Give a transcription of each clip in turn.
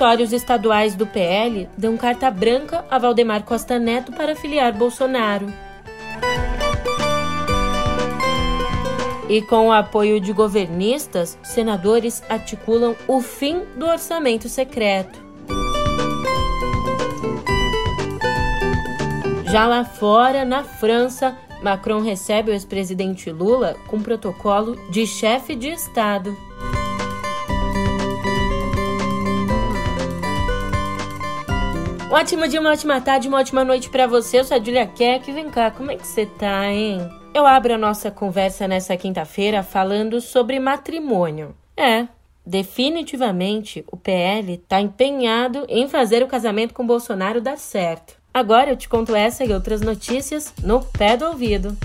Diretórios estaduais do PL dão carta branca a Valdemar Costa Neto para filiar Bolsonaro. E com o apoio de governistas, senadores articulam o fim do orçamento secreto. Já lá fora, na França, Macron recebe o ex-presidente Lula com protocolo de chefe de Estado. Um ótimo dia, uma ótima tarde, uma ótima noite para você. Eu sou a Julia Keck. Vem cá, como é que você tá, hein? Eu abro a nossa conversa nessa quinta-feira falando sobre matrimônio. É, definitivamente o PL tá empenhado em fazer o casamento com Bolsonaro dar certo. Agora eu te conto essa e outras notícias no pé do ouvido.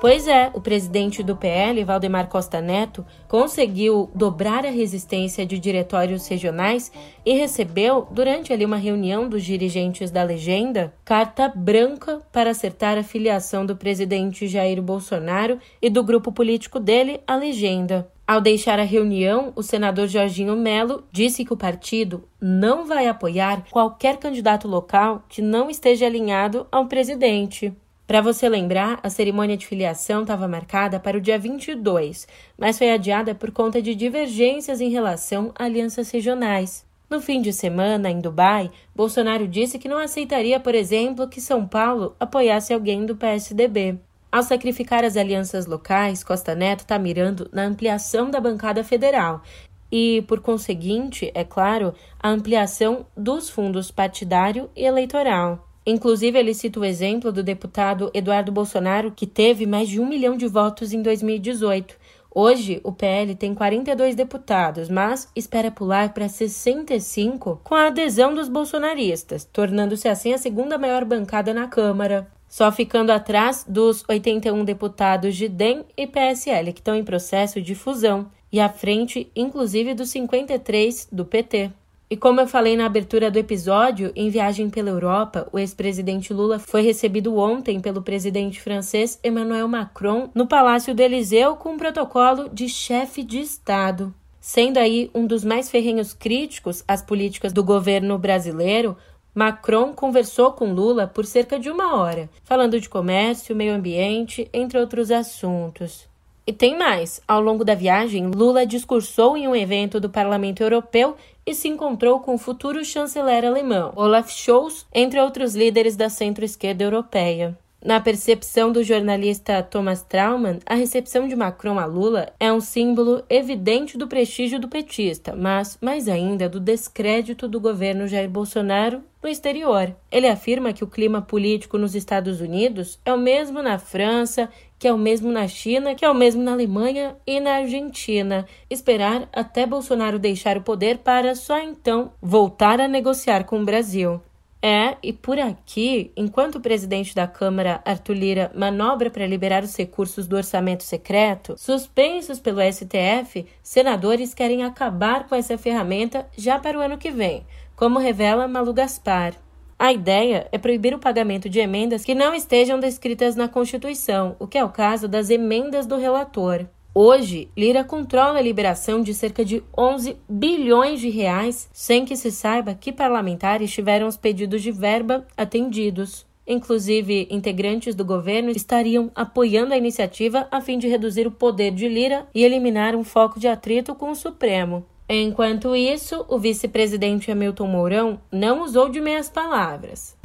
Pois é, o presidente do PL, Valdemar Costa Neto, conseguiu dobrar a resistência de diretórios regionais e recebeu, durante ali uma reunião dos dirigentes da legenda, carta branca para acertar a filiação do presidente Jair Bolsonaro e do grupo político dele, a legenda. Ao deixar a reunião, o senador Jorginho Melo disse que o partido não vai apoiar qualquer candidato local que não esteja alinhado ao presidente. Para você lembrar, a cerimônia de filiação estava marcada para o dia 22, mas foi adiada por conta de divergências em relação a alianças regionais. No fim de semana, em Dubai, Bolsonaro disse que não aceitaria, por exemplo, que São Paulo apoiasse alguém do PSDB. Ao sacrificar as alianças locais, Costa Neto está mirando na ampliação da bancada federal e, por conseguinte, é claro, a ampliação dos fundos partidário e eleitoral. Inclusive, ele cita o exemplo do deputado Eduardo Bolsonaro, que teve mais de um milhão de votos em 2018. Hoje, o PL tem 42 deputados, mas espera pular para 65 com a adesão dos bolsonaristas, tornando-se assim a segunda maior bancada na Câmara. Só ficando atrás dos 81 deputados de DEM e PSL, que estão em processo de fusão, e à frente, inclusive, dos 53 do PT. E como eu falei na abertura do episódio, em viagem pela Europa, o ex-presidente Lula foi recebido ontem pelo presidente francês Emmanuel Macron no Palácio do Eliseu com um protocolo de chefe de Estado. Sendo aí um dos mais ferrenhos críticos às políticas do governo brasileiro, Macron conversou com Lula por cerca de uma hora, falando de comércio, meio ambiente, entre outros assuntos. E tem mais. Ao longo da viagem, Lula discursou em um evento do Parlamento Europeu e se encontrou com o futuro chanceler alemão, Olaf Scholz, entre outros líderes da centro-esquerda europeia. Na percepção do jornalista Thomas Trauman, a recepção de Macron a Lula é um símbolo evidente do prestígio do petista, mas mais ainda do descrédito do governo Jair Bolsonaro no exterior. Ele afirma que o clima político nos Estados Unidos é o mesmo na França, que é o mesmo na China, que é o mesmo na Alemanha e na Argentina. Esperar até Bolsonaro deixar o poder para só então voltar a negociar com o Brasil. É, e por aqui, enquanto o presidente da Câmara, Arthur Lira, manobra para liberar os recursos do orçamento secreto, suspensos pelo STF, senadores querem acabar com essa ferramenta já para o ano que vem, como revela Malu Gaspar. A ideia é proibir o pagamento de emendas que não estejam descritas na Constituição, o que é o caso das emendas do relator. Hoje, Lira controla a liberação de cerca de 11 bilhões de reais, sem que se saiba que parlamentares tiveram os pedidos de verba atendidos. Inclusive, integrantes do governo estariam apoiando a iniciativa a fim de reduzir o poder de Lira e eliminar um foco de atrito com o Supremo. Enquanto isso, o vice-presidente Hamilton Mourão não usou de meias palavras.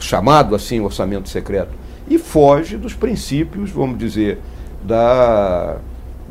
Chamado assim orçamento secreto. E foge dos princípios, vamos dizer, da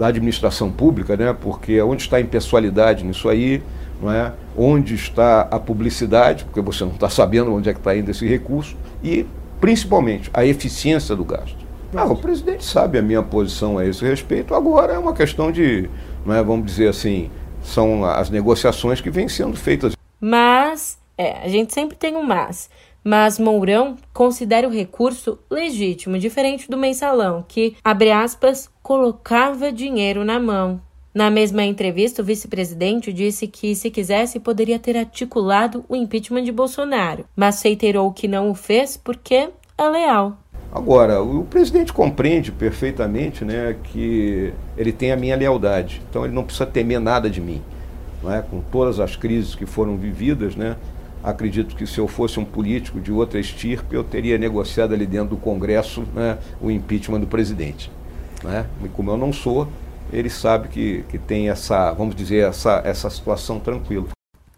da administração pública, né? porque onde está a impessoalidade nisso aí, não é? onde está a publicidade, porque você não está sabendo onde é que está indo esse recurso, e principalmente a eficiência do gasto. Ah, o presidente sabe a minha posição a esse respeito, agora é uma questão de, não é, vamos dizer assim, são as negociações que vêm sendo feitas. Mas, é, a gente sempre tem um mas. Mas Mourão considera o recurso legítimo, diferente do mensalão, que, abre aspas, colocava dinheiro na mão. Na mesma entrevista, o vice-presidente disse que, se quisesse, poderia ter articulado o impeachment de Bolsonaro, mas reiterou que não o fez porque é leal. Agora, o presidente compreende perfeitamente né, que ele tem a minha lealdade, então ele não precisa temer nada de mim. Né? Com todas as crises que foram vividas, né, acredito que se eu fosse um político de outra estirpe, eu teria negociado ali dentro do Congresso né, o impeachment do presidente. Né? E como eu não sou, ele sabe que, que tem essa, vamos dizer, essa, essa situação tranquila.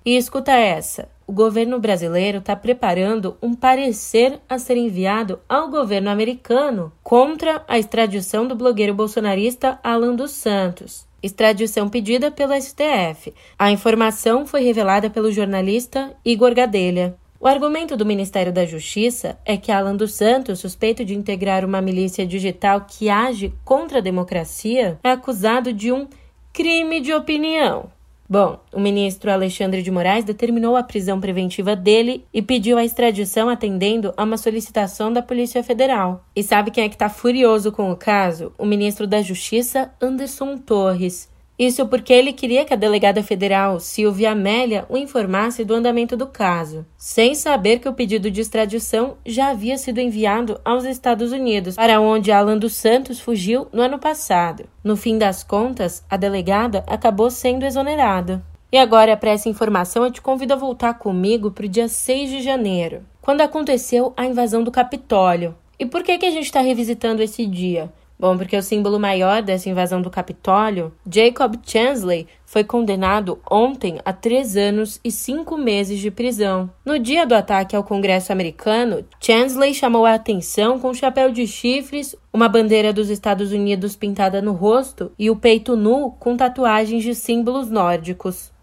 E escuta essa: o governo brasileiro está preparando um parecer a ser enviado ao governo americano contra a extradição do blogueiro bolsonarista Alan dos Santos. Extradição pedida pelo STF. A informação foi revelada pelo jornalista Igor Gadelha. O argumento do Ministério da Justiça é que Alan dos Santos, suspeito de integrar uma milícia digital que age contra a democracia, é acusado de um crime de opinião. Bom, o ministro Alexandre de Moraes determinou a prisão preventiva dele e pediu a extradição atendendo a uma solicitação da Polícia Federal. E sabe quem é que está furioso com o caso? O ministro da Justiça, Anderson Torres. Isso porque ele queria que a delegada federal Silvia Amélia o informasse do andamento do caso, sem saber que o pedido de extradição já havia sido enviado aos Estados Unidos, para onde Alan dos Santos fugiu no ano passado. No fim das contas, a delegada acabou sendo exonerada. E agora, para essa informação, eu te convido a voltar comigo para o dia 6 de janeiro, quando aconteceu a invasão do Capitólio. E por que, que a gente está revisitando esse dia? Bom, porque o símbolo maior dessa invasão do Capitólio, Jacob Chansley, foi condenado ontem a três anos e cinco meses de prisão. No dia do ataque ao Congresso americano, Chansley chamou a atenção com um chapéu de chifres, uma bandeira dos Estados Unidos pintada no rosto e o peito nu com tatuagens de símbolos nórdicos.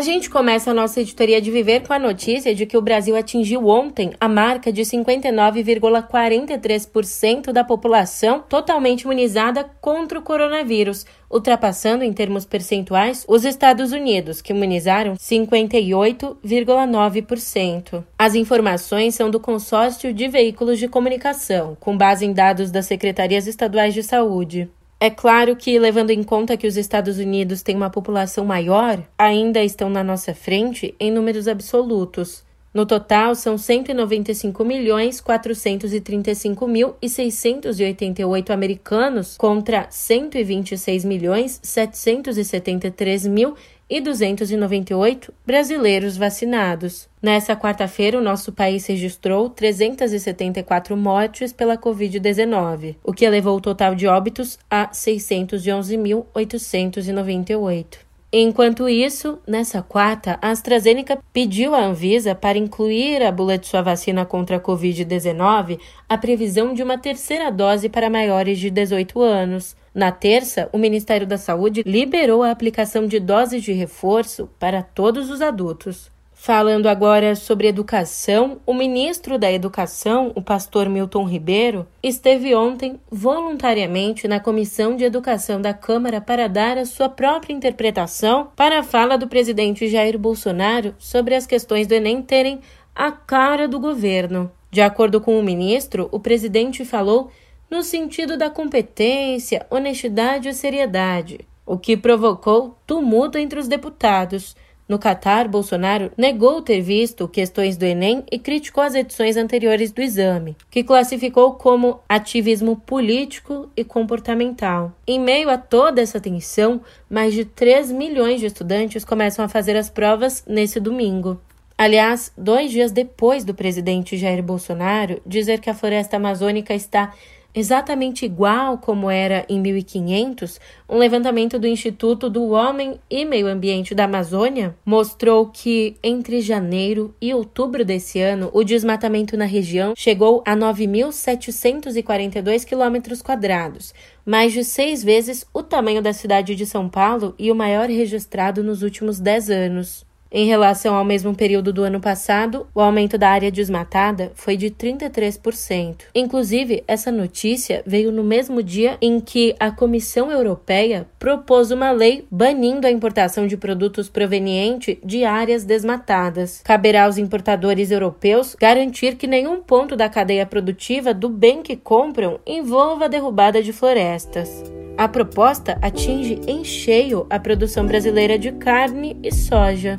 A gente começa a nossa editoria de viver com a notícia de que o Brasil atingiu ontem a marca de 59,43% da população totalmente imunizada contra o coronavírus, ultrapassando em termos percentuais os Estados Unidos, que imunizaram 58,9%. As informações são do Consórcio de Veículos de Comunicação, com base em dados das secretarias estaduais de saúde. É claro que, levando em conta que os Estados Unidos têm uma população maior, ainda estão na nossa frente em números absolutos. No total, são 195 milhões 435 mil e 688 americanos contra 126 milhões 773 mil e 298 brasileiros vacinados. Nessa quarta-feira, o nosso país registrou 374 mortes pela Covid-19, o que elevou o total de óbitos a 611.898. Enquanto isso, nessa quarta, a AstraZeneca pediu à Anvisa para incluir a bula de sua vacina contra a Covid-19 a previsão de uma terceira dose para maiores de 18 anos. Na terça, o Ministério da Saúde liberou a aplicação de doses de reforço para todos os adultos. Falando agora sobre educação, o ministro da Educação, o pastor Milton Ribeiro, esteve ontem voluntariamente na Comissão de Educação da Câmara para dar a sua própria interpretação para a fala do presidente Jair Bolsonaro sobre as questões do Enem terem a cara do governo. De acordo com o ministro, o presidente falou no sentido da competência, honestidade e seriedade, o que provocou tumulto entre os deputados. No Catar, Bolsonaro negou ter visto questões do Enem e criticou as edições anteriores do exame, que classificou como ativismo político e comportamental. Em meio a toda essa tensão, mais de 3 milhões de estudantes começam a fazer as provas nesse domingo. Aliás, dois dias depois do presidente Jair Bolsonaro dizer que a floresta amazônica está exatamente igual como era em 1500, um levantamento do Instituto do Homem e Meio Ambiente da Amazônia mostrou que entre janeiro e outubro desse ano, o desmatamento na região chegou a 9.742 quilômetros quadrados, mais de seis vezes o tamanho da cidade de São Paulo e o maior registrado nos últimos dez anos. Em relação ao mesmo período do ano passado, o aumento da área desmatada foi de 33%. Inclusive, essa notícia veio no mesmo dia em que a Comissão Europeia propôs uma lei banindo a importação de produtos provenientes de áreas desmatadas. Caberá aos importadores europeus garantir que nenhum ponto da cadeia produtiva do bem que compram envolva a derrubada de florestas. A proposta atinge em cheio a produção brasileira de carne e soja.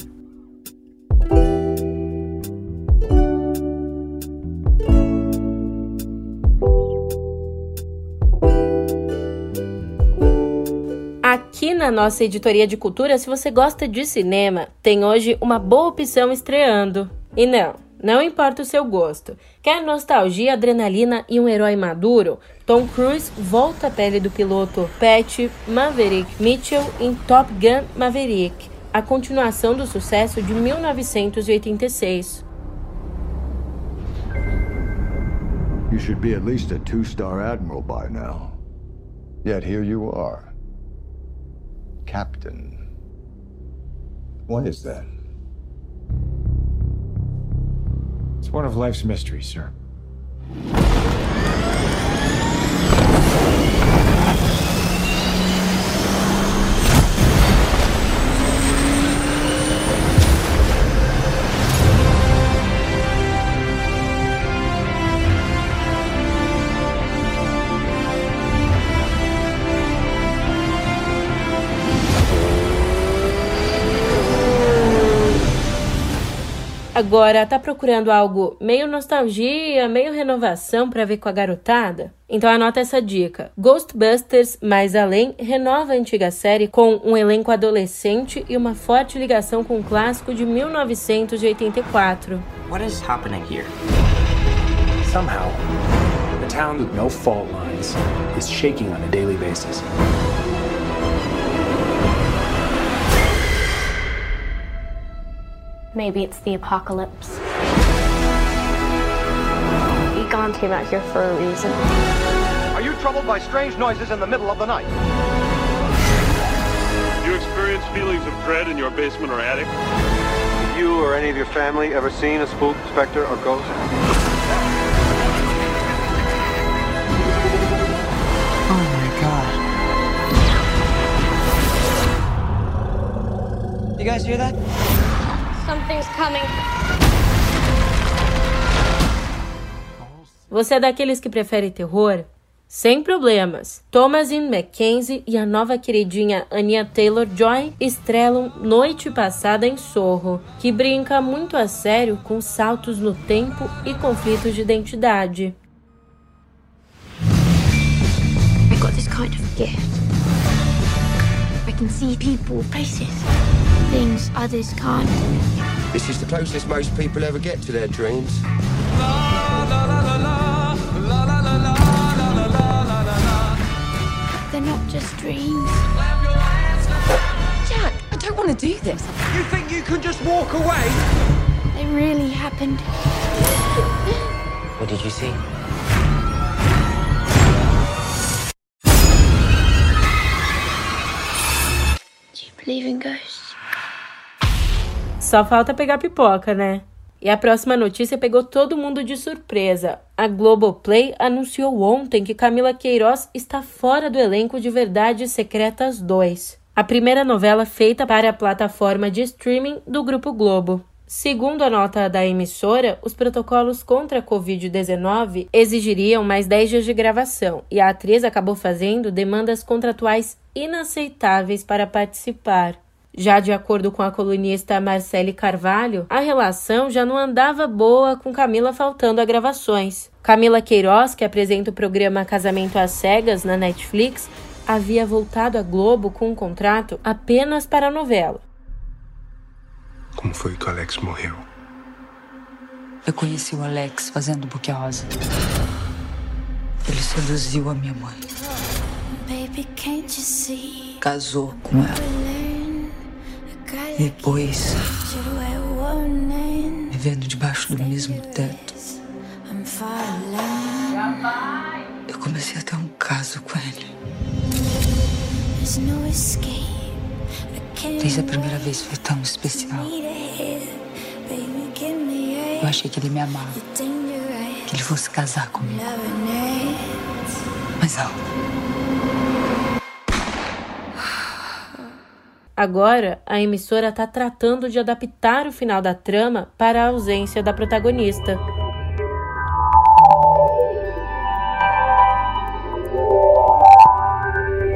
Na nossa editoria de cultura, se você gosta de cinema, tem hoje uma boa opção estreando. E não, não importa o seu gosto. Quer nostalgia, adrenalina e um herói maduro? Tom Cruise volta à pele do piloto Pat Maverick Mitchell em Top Gun Maverick, a continuação do sucesso de 1986. You should be at least a two-star admiral by now. Yet here you are. Captain. What is that? It's one of life's mysteries, sir. Agora, tá procurando algo meio nostalgia, meio renovação para ver com a garotada? Então anota essa dica. Ghostbusters Mais Além renova a antiga série com um elenco adolescente e uma forte ligação com o clássico de 1984. What is happening here? Somehow, a town with no fault lines is shaking on a daily basis. Maybe it's the apocalypse. Egon came out here for a reason. Are you troubled by strange noises in the middle of the night? Do you experience feelings of dread in your basement or attic? Have you or any of your family ever seen a spook, specter, or ghost? Oh my god. You guys hear that? Something's coming. Você é daqueles que prefere terror? Sem problemas. Thomasin McKenzie e a nova queridinha Anya Taylor-Joy estrelam Noite Passada em Sorro, que brinca muito a sério com saltos no tempo e conflitos de identidade. I got this kind of gift. I can see people, places, things others can't. This is the closest most people ever get to their dreams. They're not just dreams. Jack, I don't want to do this. You think you can just walk away? They really happened. What did you see? Do you believe in ghosts? Só falta pegar pipoca, né? E a próxima notícia pegou todo mundo de surpresa. A Globoplay anunciou ontem que Camila Queiroz está fora do elenco de Verdades Secretas 2, a primeira novela feita para a plataforma de streaming do Grupo Globo. Segundo a nota da emissora, os protocolos contra a Covid-19 exigiriam mais 10 dias de gravação e a atriz acabou fazendo demandas contratuais inaceitáveis para participar. Já de acordo com a colunista Marcele Carvalho, a relação já não andava boa com Camila faltando a gravações. Camila Queiroz, que apresenta o programa Casamento às Cegas na Netflix, havia voltado à Globo com um contrato apenas para a novela. Como foi que o Alex morreu? Eu conheci o Alex fazendo buque rosa. Ele seduziu a minha mãe. Casou com ela. Depois, vivendo debaixo do mesmo teto, eu comecei a ter um caso com ele. Desde a primeira vez foi tão especial. Eu achei que ele me amava, que ele fosse casar comigo. Mas não. Agora, a emissora está tratando de adaptar o final da trama para a ausência da protagonista.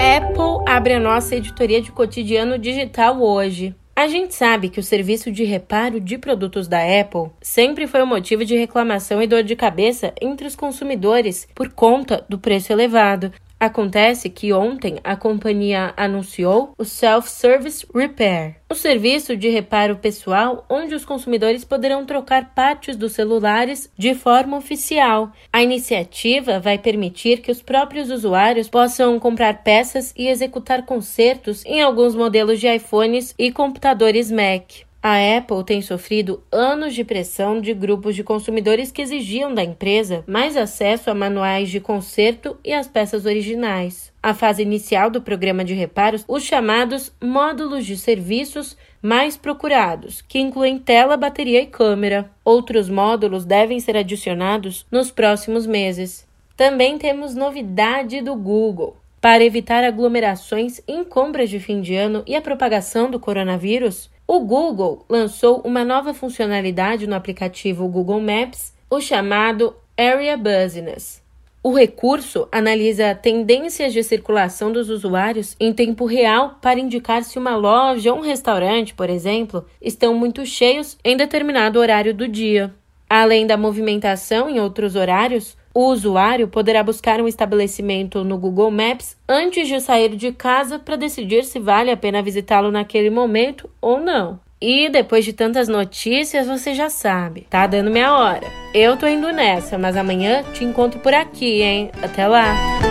É abre a nossa editoria de cotidiano digital hoje. A gente sabe que o serviço de reparo de produtos da Apple sempre foi um motivo de reclamação e dor de cabeça entre os consumidores por conta do preço elevado. Acontece que ontem a companhia anunciou o Self-Service Repair, o serviço de reparo pessoal onde os consumidores poderão trocar partes dos celulares de forma oficial. A iniciativa vai permitir que os próprios usuários possam comprar peças e executar consertos em alguns modelos de iPhones e computadores Mac. A Apple tem sofrido anos de pressão de grupos de consumidores que exigiam da empresa mais acesso a manuais de conserto e as peças originais. A fase inicial do programa de reparos, os chamados módulos de serviços mais procurados, que incluem tela, bateria e câmera. Outros módulos devem ser adicionados nos próximos meses. Também temos novidade do Google. Para evitar aglomerações em compras de fim de ano e a propagação do coronavírus, o Google lançou uma nova funcionalidade no aplicativo Google Maps, o chamado Area Business. O recurso analisa tendências de circulação dos usuários em tempo real para indicar se uma loja ou um restaurante, por exemplo, estão muito cheios em determinado horário do dia. Além da movimentação em outros horários, o usuário poderá buscar um estabelecimento no Google Maps antes de sair de casa para decidir se vale a pena visitá-lo naquele momento ou não. E depois de tantas notícias, você já sabe, tá dando minha hora. Eu tô indo nessa, mas amanhã te encontro por aqui, hein? Até lá!